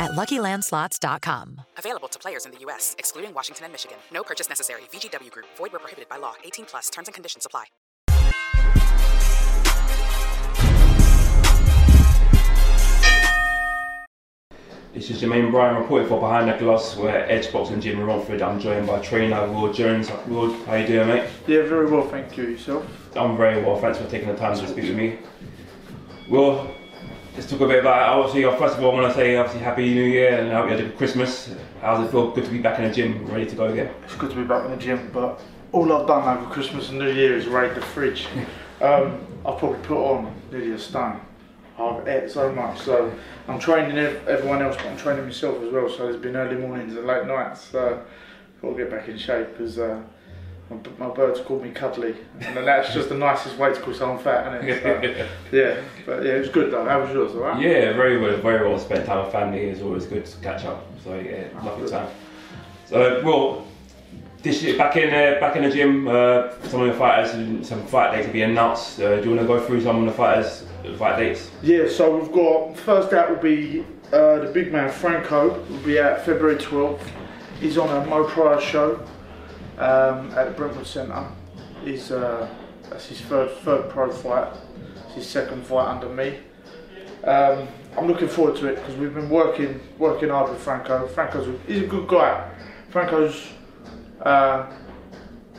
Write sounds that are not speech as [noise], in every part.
at LuckyLandSlots.com. Available to players in the U.S., excluding Washington and Michigan. No purchase necessary. VGW Group. Void where prohibited by law. 18 plus. Terms and conditions apply. This is Jermaine Bryan reporting for Behind the Gloves. We're at Edge Boxing Gym in Romford. I'm joined by trainer Will Jones. Will, how you doing, mate? Yeah, very well, thank you. Yourself? I'm very well. Thanks for taking the time to speak with me. Will, let's talk a bit about obviously. First of all, I want to say obviously Happy New Year and I hope you had a good Christmas. How does it feel? Good to be back in the gym, ready to go again. It's good to be back in the gym, but all I've done over Christmas and New Year is raid the fridge. [laughs] um, I've probably put on nearly a stone. I've ate so much, so I'm training everyone else, but I'm training myself as well. So there's been early mornings and late nights. So I've got to get back in shape because. Uh, my, birds called me cuddly, and that's just the nicest way to call someone fat, isn't it? So, [laughs] yeah, but yeah, it was good though. How was yours? Alright? Yeah, very well, very well spent time with family. It's always good to catch up. So yeah, oh, lovely time. So well, this year back in uh, back in the gym, uh, some of the fighters and some fight dates will be announced. Uh, do you want to go through some of the fighters' fight dates? Yeah, so we've got first out will be uh, the big man Franco. Will be out February 12th. He's on a Mo Prior show um, at the Brentwood Centre. He's uh, that's his third third pro fight. It's his second fight under me. Um, I'm looking forward to it because we've been working working hard with Franco. Franco's a, he's a good guy. Franco's uh,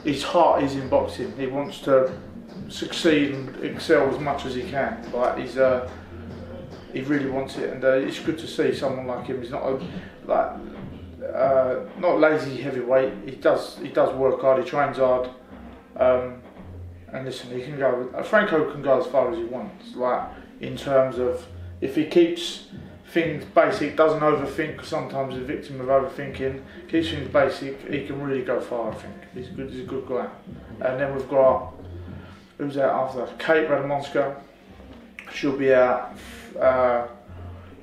his heart is in boxing. He wants to succeed and excel as much as he can. Like he's uh, he really wants it, and uh, it's good to see someone like him. He's not a, like uh, not lazy heavyweight. He does he does work hard. He trains hard. Um, and listen, he can go. Uh, Franco can go as far as he wants. Like in terms of if he keeps things basic, doesn't overthink. Sometimes a victim of overthinking. Keeps things basic. He can really go far. I think he's good. He's a good guy. And then we've got who's out after? Kate Radamonska. She'll be out uh,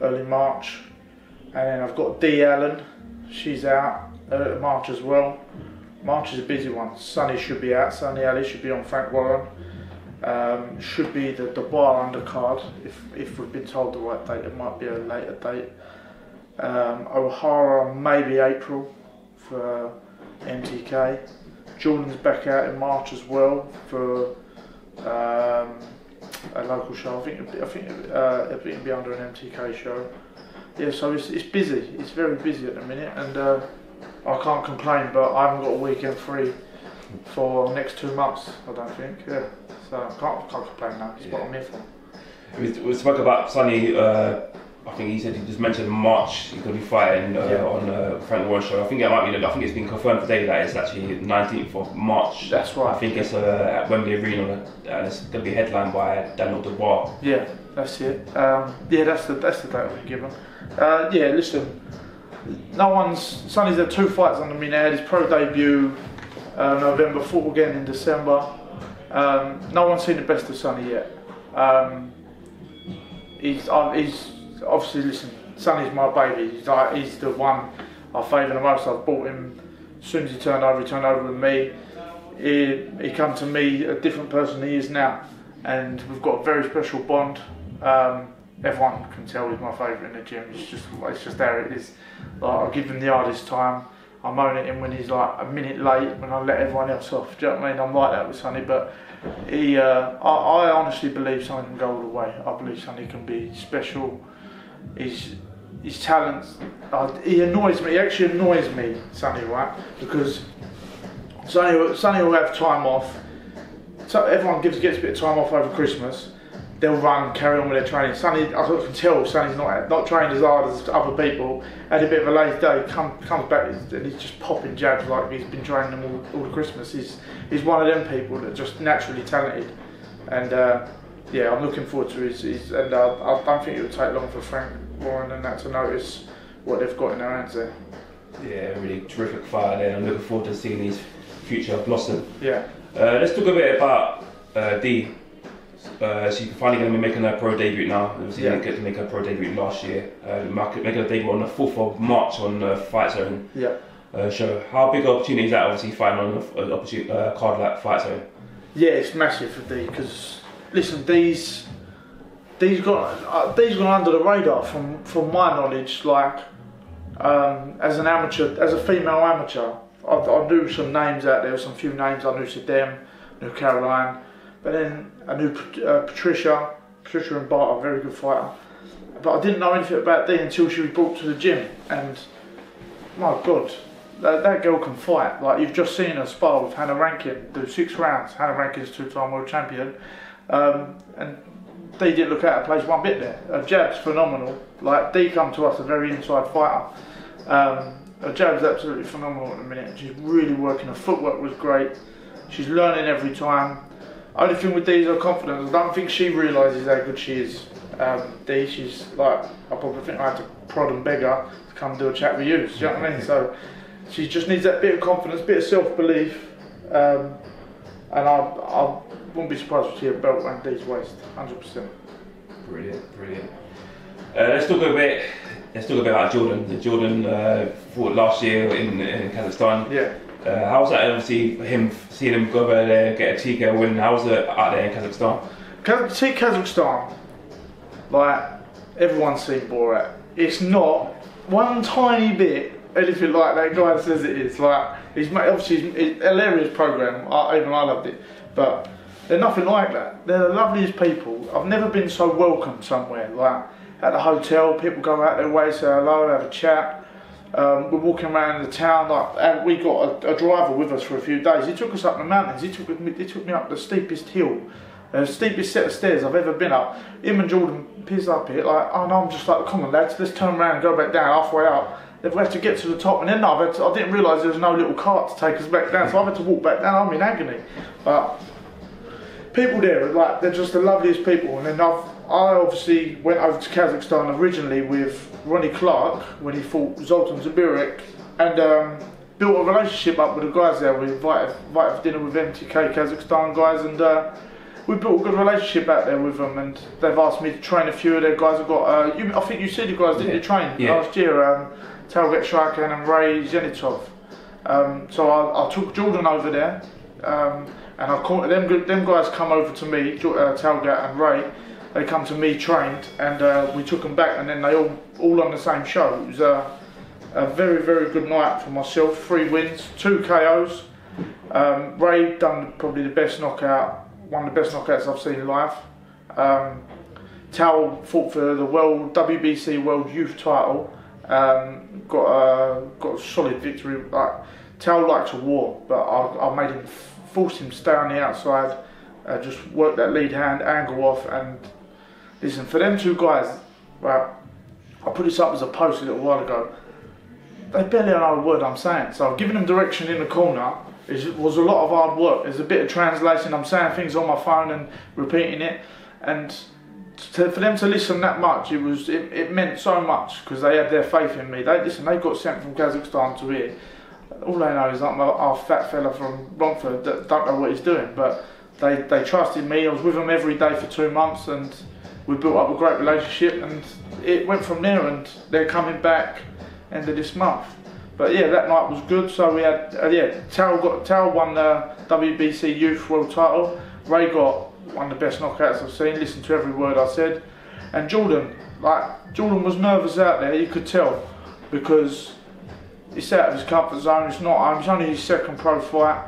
early March. And then I've got D Allen she's out uh, March as well. March is a busy one. Sonny should be out. Sonny Ali should be on Frank Warren. Um, should be the, bar undercard. If if we've been told the right date, it might be a later date. Um, O'Hara maybe April for MTK. Jordan's back out in March as well for um, a local show. I think I think uh, it'll be under an MTK show yeah, so it's, it's busy. It's very busy at the minute, and uh, I can't complain. But I haven't got a weekend free for the next two months. I don't think. Yeah, so I can't, can't complain now. It's yeah. what I'm here for. We, we spoke about Sonny. Uh, I think he said he just mentioned March. He's going to be fighting uh, yeah. on uh, Frank Warren show. I think it might be. I think it's been confirmed today that it's actually 19th of March. That's right. I think it's uh, at Wembley Arena, and it's going to be headlined by Daniel Dubois. Yeah, that's it. Um, yeah, that's the that's the date we're given. Uh, yeah, listen, no one's. Sonny's had two fights under me now. His pro debut uh, November, fought again in December. Um, no one's seen the best of Sonny yet. Um, he's, uh, he's obviously listen. Sonny's my baby. He's, like, he's the one I favour the most. I've bought him as soon as he turned over. He turned over with me. he, he come to me a different person he is now, and we've got a very special bond. Um, everyone can tell he's my favourite in the gym. It's just it's just there it is. Like I give him the hardest time. I moan at him when he's like a minute late when I let everyone else off. Do you know what I mean? I'm like that with Sonny, but he, uh, I, I honestly believe Sonny can go all the way. I believe Sonny can be special. His his talents, uh, he annoys me. He actually annoys me, Sonny, right? Because Sonny, Sonny will have time off. So everyone gives gets a bit of time off over Christmas. They'll run, carry on with their training. Sonny, I can tell Sonny's not not trained as hard as other people. Had a bit of a lazy day. Come, comes back and he's just popping jabs like he's been training them all, all the Christmas. He's he's one of them people that just naturally talented. And uh, yeah, I'm looking forward to his. his and uh, I don't think it will take long for Frank Warren and that to notice what they've got in their hands there. Yeah, really terrific fire there. I'm looking forward to seeing his future blossom. Yeah. Uh, let's talk a bit about uh, Dee. Uh, she's finally going to be making her pro debut now. Obviously, Yeah. didn't get to make her pro debut last year. Uh, making her debut on the 4th of March on uh, Fight Zone Yeah. uh, show. How big an opportunity is that, obviously, fighting on an opportunity, uh, card like Fight Zone? Yeah, it's massive for D because listen, these these got uh, these gone under the radar from from my knowledge. Like um, as an amateur, as a female amateur, I, I knew some names out there. Some few names I knew: to them, knew Caroline, but then I knew uh, Patricia, Patricia and Bart, are very good fighter. But I didn't know anything about Dee until she was brought to the gym, and my God, that, that girl can fight. Like you've just seen her spar with Hannah Rankin, do six rounds. Hannah Rankin's two-time world champion, um, and Dee didn't look out of place one bit there. Her jab's phenomenal. Like Dee come to us a very inside fighter. Um, her jab's absolutely phenomenal at the minute. She's really working. Her footwork was great. She's learning every time. Only thing with Dee is her confidence. I don't think she realises how good she is. Um, Dee, she's like, I probably think I had to prod and beg her to come do a chat with you. Do you know what I mean? So she just needs that bit of confidence, bit of self belief. Um, and I, I wouldn't be surprised to see a belt around Dee's waist, 100%. Brilliant, brilliant. Uh, let's talk a bit. Let's talk a bit about Jordan. The Jordan uh, fought last year in, in Kazakhstan. Yeah. Uh, how's that? Obviously, him seeing him go over there, get a TKO win. How's it out there in Kazakhstan? Kaz- See Kazakhstan, like everyone's seen Borat. It's not one tiny bit anything like that guy says it is. Like he's ma- obviously it's hilarious program. I, even I loved it, but they're nothing like that. They're the loveliest people. I've never been so welcome somewhere. Like at the hotel, people go out their way, say hello, have a chat. Um, we're walking around the town, like, and we got a, a driver with us for a few days. He took us up the mountains. He took me, he took me up the steepest hill, the steepest set of stairs I've ever been up. Him and Jordan pissed up it, like, oh I'm just like, come on lads, let's turn around and go back down halfway up. Then we had to get to the top, and then I've had to, I didn't realise there was no little cart to take us back down, so I've had to walk back down. I'm in agony, but people there, like they're just the loveliest people. And then I've, I obviously went over to Kazakhstan originally with Ronnie Clark when he fought Zoltan Zabirik and um, built a relationship up with the guys there. We invited, invited for dinner with MTK Kazakhstan guys, and uh, we built a good relationship out there with them. And they've asked me to train a few of their guys. I've got, uh, you, I think you said you guys didn't you train Yeah. last year, um, Talget Sharkan and Ray Zenitov. Um, so I, I took Jordan over there, um, and I called them. Them guys come over to me, uh, Talgat and Ray. They come to me trained, and uh, we took them back, and then they all all on the same show. It was a, a very very good night for myself. Three wins, two KOs. Um, Ray done probably the best knockout, one of the best knockouts I've seen live. Um, Tal fought for the world WBC World Youth Title. Um, got a got a solid victory. Like Tal likes a war, but I, I made him force him to stay on the outside. Uh, just work that lead hand angle off and listen for them two guys. Right, I put this up as a post a little while ago. They barely know a word I'm saying, so giving them direction in the corner is, was a lot of hard work. There's a bit of translation. I'm saying things on my phone and repeating it, and to, for them to listen that much, it was it, it meant so much because they had their faith in me. They listen. They got sent from Kazakhstan to here. All they know is I'm a, a fat fella from Romford that don't know what he's doing, but they they trusted me. I was with them every day for two months, and we built up a great relationship. And it went from there. And they're coming back end of this month. but yeah, that night was good. So we had uh, yeah, Terrell got Terrell won the WBC Youth World Title. Ray got one of the best knockouts I've seen. Listen to every word I said. And Jordan, like Jordan was nervous out there. You could tell because it's out of his comfort zone. It's not. It's only his second pro fight,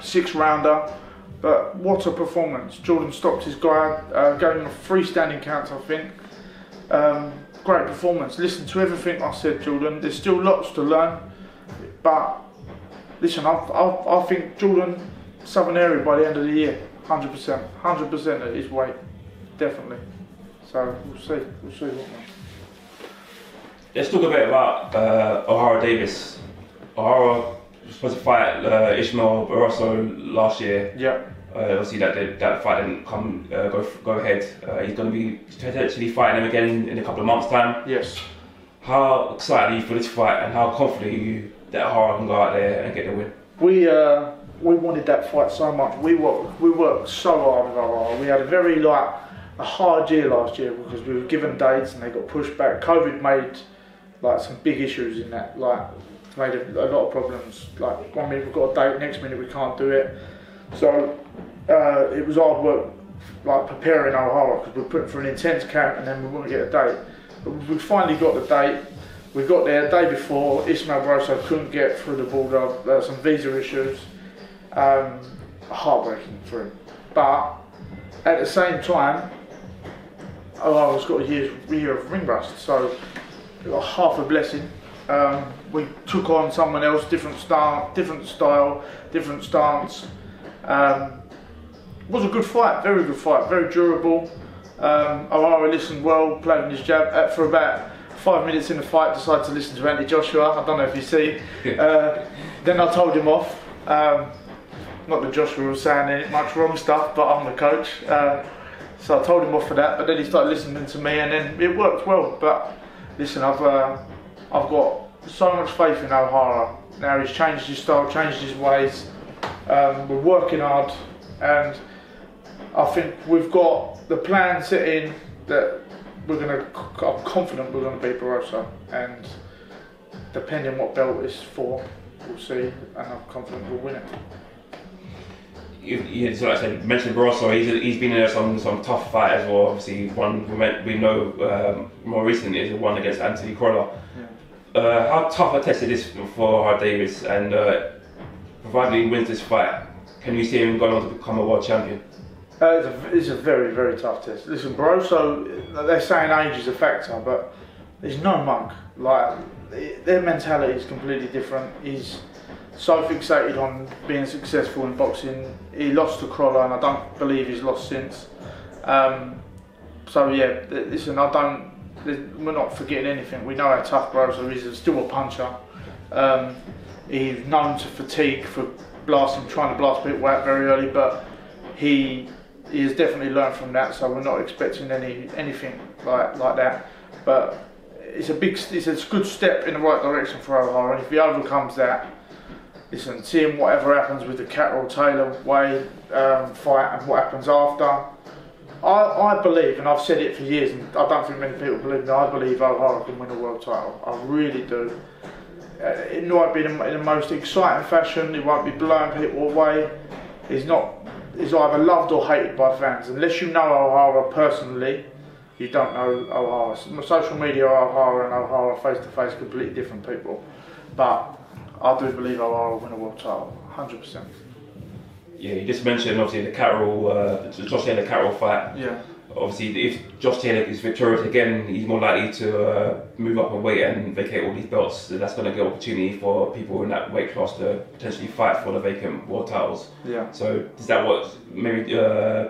six rounder. But what a performance! Jordan stopped his guy, uh, going on three standing counts, I think. Um, great performance. Listen to everything I said, Jordan. There's still lots to learn, but listen, I, I, I think Jordan Southern area by the end of the year, 100%, 100% at his weight, definitely. So we'll see, we'll see what. Let's talk a bit about uh, O'Hara Davis. O'Hara was supposed to fight uh, Ismael Barroso last year. Yeah. Uh, obviously, that did, that fight didn't come uh, go go ahead. Uh, he's going to be potentially fighting him again in a couple of months' time. Yes. How excited are you for this fight, and how confident are you that O'Hara can go out there and get the win? We uh, we wanted that fight so much. We worked we worked so hard with O'Hara. We had a very like a hard year last year because we were given dates and they got pushed back. COVID made like some big issues in that. Like made a, a lot of problems. Like one minute we've got a date, next minute we can't do it. So uh, it was hard work, like preparing O'Hara because we were putting for an intense camp and then we wouldn't get a date. But we finally got the date. We got there the day before. Ismael Barroso couldn't get through the border. There were some visa issues. Um, heartbreaking for him. But at the same time, O'Hara's got a year, of ring rust, so got half a blessing. Um, we took on someone else, different style, different style, different stance. Um, was a good fight, very good fight, very durable. Um, O'Hara listened well, played on his jab. Uh, for about five minutes in the fight, decided to listen to Andy Joshua. I don't know if you see. Uh, then I told him off. Um, not that Joshua was saying any much wrong stuff, but I'm the coach. Uh, so I told him off for that. But then he started listening to me, and then it worked well. But listen, I've uh, I've got so much faith in O'Hara. Now he's changed his style, changed his ways. Um, we're working hard, and I think we've got the plan set in that we're going to. I'm confident we're going to beat Barroso, and depending what belt is for, we'll see. And I'm confident we'll win it. You, you, so like I said, mentioned Barroso. He's, he's been in some some tough fight as well. Obviously, one we, know um, more recently is the one against Anthony Crolla. Yeah. Uh, how tough a test it is for Hard Davis, and uh, provided he wins this fight, can you see him going on to become a world champion? Uh, it's, a, it's a very, very tough test. Listen, Barroso, they're saying age is a factor, but there's no monk. Like, their mentality is completely different. He's so fixated on being successful in boxing. He lost to Crolla, and I don't believe he's lost since. Um, so yeah, listen, I don't. We're not forgetting anything. We know how tough Barroso is. He's still a puncher. Um, he's known to fatigue for blasting, trying to blast people out very early, but he he has definitely learned from that. So we're not expecting any anything like like that. But it's a big, it's a good step in the right direction for O'Hara. And if he overcomes that, listen, seeing whatever happens with the Catterall Taylor Wade um, fight and what happens after. I, I believe, and I've said it for years, and I don't think many people believe me. I believe O'Hara can win a world title. I really do. Uh, it might be in the, most exciting fashion. It won't be blowing people away. He's not. He's either loved or hated by fans. Unless you know O'Hara personally, you don't know O'Hara. Social media, O'Hara and O'Hara face to face, completely different people. But I do believe O'Hara will win a world title, 100%. Yeah, you just mentioned obviously the Catterall, uh, Josh Taylor Catterall fight. Yeah. Obviously, if Josh Taylor is victorious again, he's more likely to uh, move up a weight and vacate all these belts. So that's going to give opportunity for people in that weight class to potentially fight for the vacant world titles. Yeah. So is that what maybe uh,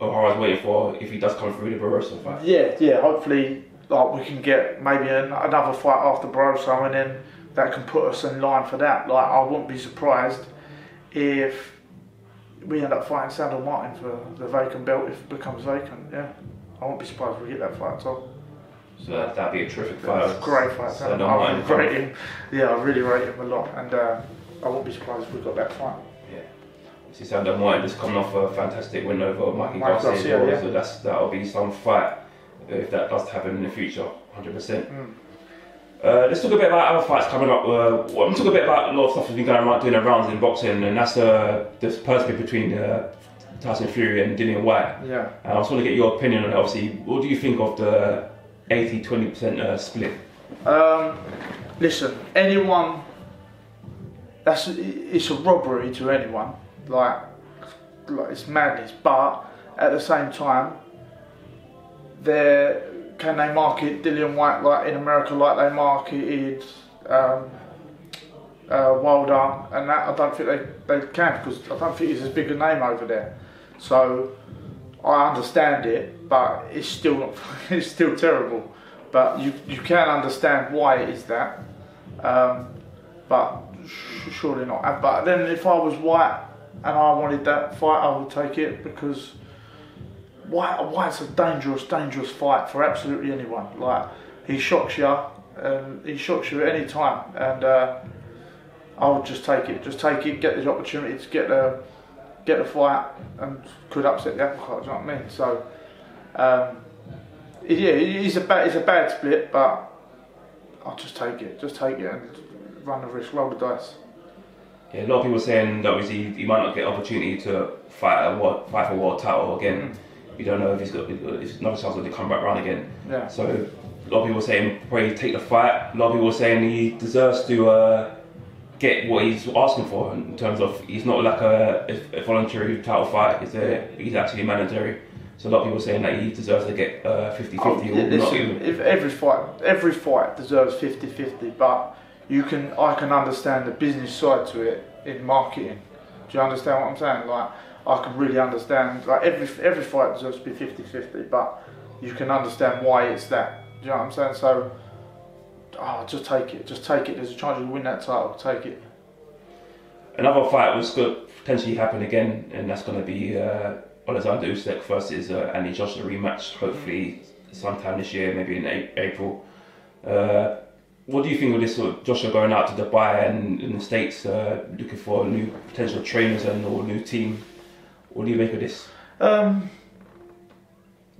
O'Hara's waiting for if he does come through the Barroso fight? Yeah, yeah. Hopefully, like we can get maybe an, another fight after Barroso, and then that can put us in line for that. Like I wouldn't be surprised if we end up fighting Sandor Martin for the vacant belt if it becomes vacant. Yeah, I won't be surprised if we get that fight at all. So that, that'd be a terrific fight. It's a great fight. Sandor I Martin. really rate him. Yeah, I really rate him a lot, and uh, I won't be surprised if we got that fight. Yeah. See Sandor Martin just coming off a fantastic win over Mikey Mike Garcia, Garcia, yeah. so that's that'll be some fight if that does happen in the future, 100%. Mm. Uh, let's talk a bit about other fights coming up. Uh, well, I'm talking a bit about a lot of stuff that's been going around doing around in boxing, and that's uh, this person between uh, Tyson Fury and Dillian Whyte. Yeah. And I just want to get your opinion on it. Obviously, what do you think of the 80-20% uh, split? Um, listen, anyone that's it's a robbery to anyone. Like, like it's madness. But at the same time, they can they market Dillian Whyte like in America like they marketed um, uh, Wilder and that? I don't think they, they can because I don't think he's as big a name over there. So I understand it, but it's still not. [laughs] It's still terrible. But you you can understand why it is that. Um, but surely not. But then if I was Whyte and I wanted that fight, I would take it because Whyte it's a dangerous, dangerous fight for absolutely anyone. Like he shocks you, and he shocks you at any time, and uh, I would just take it. Just take it. Get the opportunity to get the get the fight, and could upset the apple cart. Do you know what I mean? So. Um, yeah, it's a bad, it's a bad split, but I'll just take it. Just take it and run the risk, roll the dice. Yeah, a lot of people saying that obviously he might not get opportunity to fight a world, fight for world title again. You don't know if he's got if another chance to come back round again. Yeah. So a lot of people saying probably take the fight. A lot of people are saying he deserves to uh, get what he's asking for in terms of he's not like a, a voluntary title fight. It's a, he's actually mandatory. So a lot of people saying that he deserves to get uh, 50-50 Oh, or yeah, not listen, even. if every fight, every fight deserves 50-50, but you can, I can understand the business side to it in marketing. Do you understand what I'm saying? Like, I can really understand. Like every every fight deserves to be 50-50, but you can understand why it's that. Do you know what I'm saying? So, oh, just take it. Just take it. There's a chance you'll win that title. Take it. Another fight was to potentially happen again, and that's going to be uh, Alexander Usyk versus uh, Andy Joshua rematch. Hopefully, sometime this year, maybe in A- April. Uh, what do you think of this sort of Joshua going out to Dubai and in the States uh, looking for new potential trainers and or new team? What do you make of this? Um,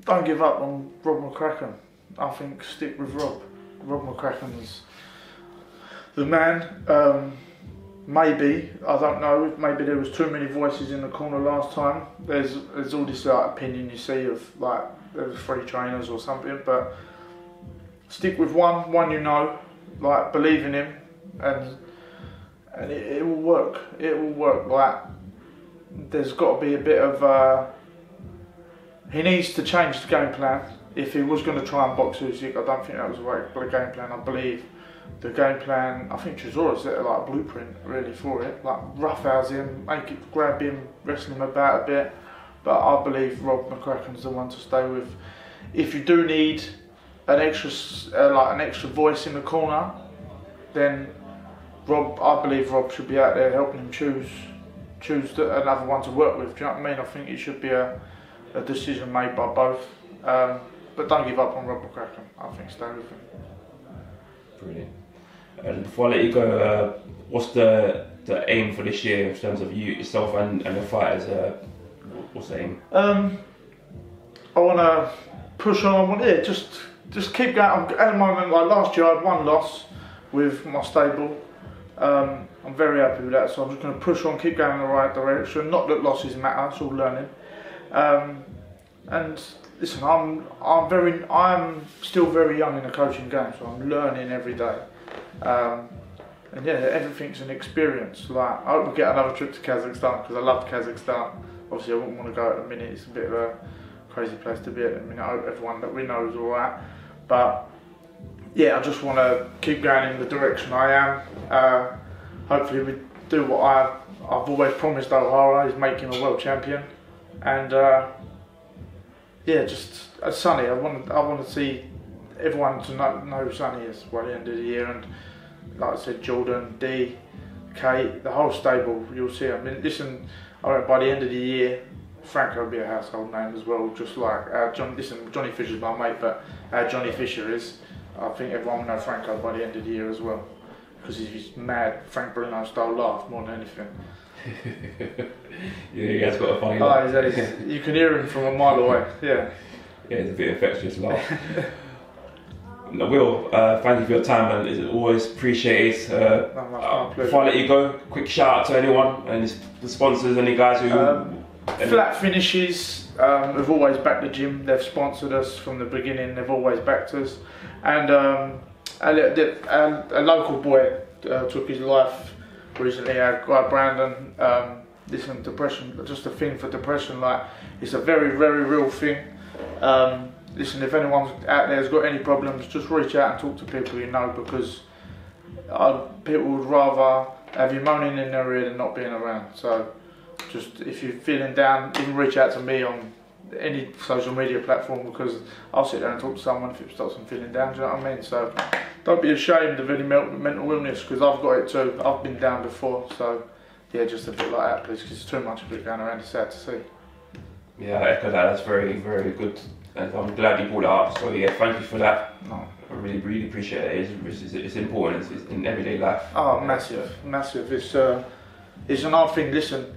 don't give up on Rob McCracken. I think stick with Rob. Rob McCracken is the man. Um, maybe I don't know. Maybe there was too many voices in the corner last time. There's there's all this like, opinion you see of like there was three trainers or something, but stick with one. One you know, like believe in him, and and it, it will work. It will work. Like there's got to be a bit of. Uh, he needs to change the game plan. If he was going to try and box Usyk, I don't think that was the right game plan. I believe the game plan. I think Chisora set like a blueprint really for it. Like roughhouse him, make it, grab him, wrestle him about a bit. But I believe Rob McCracken's the one to stay with. If you do need an extra, uh, like an extra voice in the corner, then Rob, I believe Rob should be out there helping him choose choose the, another one to work with. Do you know what I mean? I think it should be a, a decision made by both. Um, but don't give up on Rob McCracken. I think stay with him. Brilliant. And before I let you go, uh, what's the the aim for this year in terms of you yourself and, and the fighters? Uh, what's the aim? Um, I want to push on. I want yeah, just just keep going. I'm, at the moment, like last year, I had one loss with my stable. Um, I'm very happy with that, so I'm just going to push on, keep going in the right direction. Not that losses matter; it's all learning. Um, and listen, I'm I'm very I'm still very young in the coaching game, so I'm learning every day. Um, and yeah, everything's an experience. Like I hope we get another trip to Kazakhstan because I love Kazakhstan. Obviously, I wouldn't want to go at the minute. It's a bit of a crazy place to be at the minute. I hope everyone that we know is all right. But yeah, I just want to keep going in the direction I am. Uh, hopefully, we do what I I've always promised O'Hara is him a world champion. And uh, yeah, just uh, Sonny. I want I want to see everyone to know, know who Sonny is by the end of the year. And like I said, Jordan, D, Kate, the whole stable. You'll see. I mean, listen. By the end of the year, Franco will be a household name as well. Just like uh, John. Listen, Johnny Fisher's my mate, but uh, Johnny Fisher is. I think everyone will know Franco by the end of the year as well. Because he's mad Frank Bruno style laugh more than anything. [laughs] Yeah, he has got a funny Oh, laugh. he's, he's, [laughs] you can hear him from a mile away. Yeah. Yeah, it's a bit infectious laugh. Will, uh, thank you for your time and it's always appreciated. Uh, No, no, uh, before I let you go, quick shout out to anyone and the sponsors, any guys who. Um, Flat Finishes um, have always backed the gym. They've sponsored us from the beginning. They've always backed us. And um, a, a, a local boy uh, took his life recently. Our guy Brandon. Um, listen, depression, just a thing for depression. Like it's a very, very real thing. Um, listen, if anyone's out there has got any problems, just reach out and talk to people you know because uh, people would rather have you moaning in their ear than not being around. So, just if you're feeling down, even reach out to me on any social media platform because I'll sit there and talk to someone if it stops them feeling down. Do you know what I mean? So, don't be ashamed of any mental illness because I've got it too. I've been down before. So, yeah, just a bit like that, please, because it's too much of it going around. It's sad to see. Yeah, I echo that. That's very, very good. And I'm glad you brought it up. So yeah, thank you for that. No. I really, really appreciate it. It's, it's, it's important. It's, it's in everyday life. Oh, massive, massive. It's uh, it's another thing. Listen,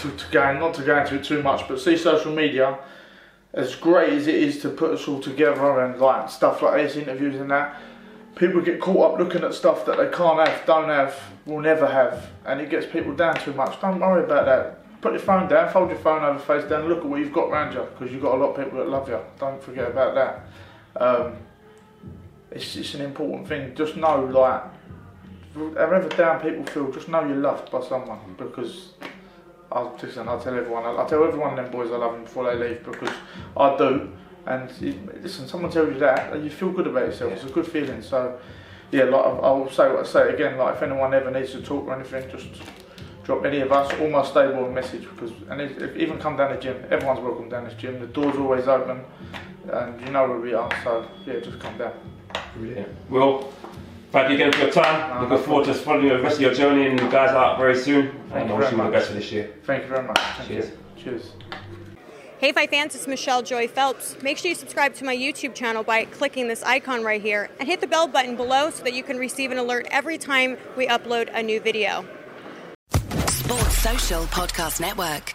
to, to go not to go into it too much, but see social media. As great as it is to put us all together and like stuff like this, interviews and that, people get caught up looking at stuff that they can't have, don't have, will never have, and it gets people down too much. Don't worry about that. Put your phone down, fold your phone over face down, look at what you've got around you, because you've got a lot of people that love you. Don't forget about that. Um, it's, it's an important thing. Just know, like, however down people feel, just know you're loved by someone because I'll listen. I'll tell everyone. I'll, I'll tell everyone them boys I love them before they leave because I do. And listen, someone tells you that, you feel good about yourself. It's a good feeling. So yeah, like I will say what I say again. Like if anyone ever needs to talk or anything, just drop any of us or my stable a message because and if, if even come down the gym. Everyone's welcome down this gym. The door's always open, and you know where we are. So yeah, just come down. Brilliant. Well, thank you again for your time. No, Looking no forward to following the rest of your journey and you guys out very soon. Thank and you I wish you all the best for this year. Thank you very much. Thank Cheers. you. Cheers. Hey Fi fans, it's Michelle Joy Phelps. Make sure you subscribe to my YouTube channel by clicking this icon right here and hit the bell button below so that you can receive an alert every time we upload a new video. Sports Social Podcast Network.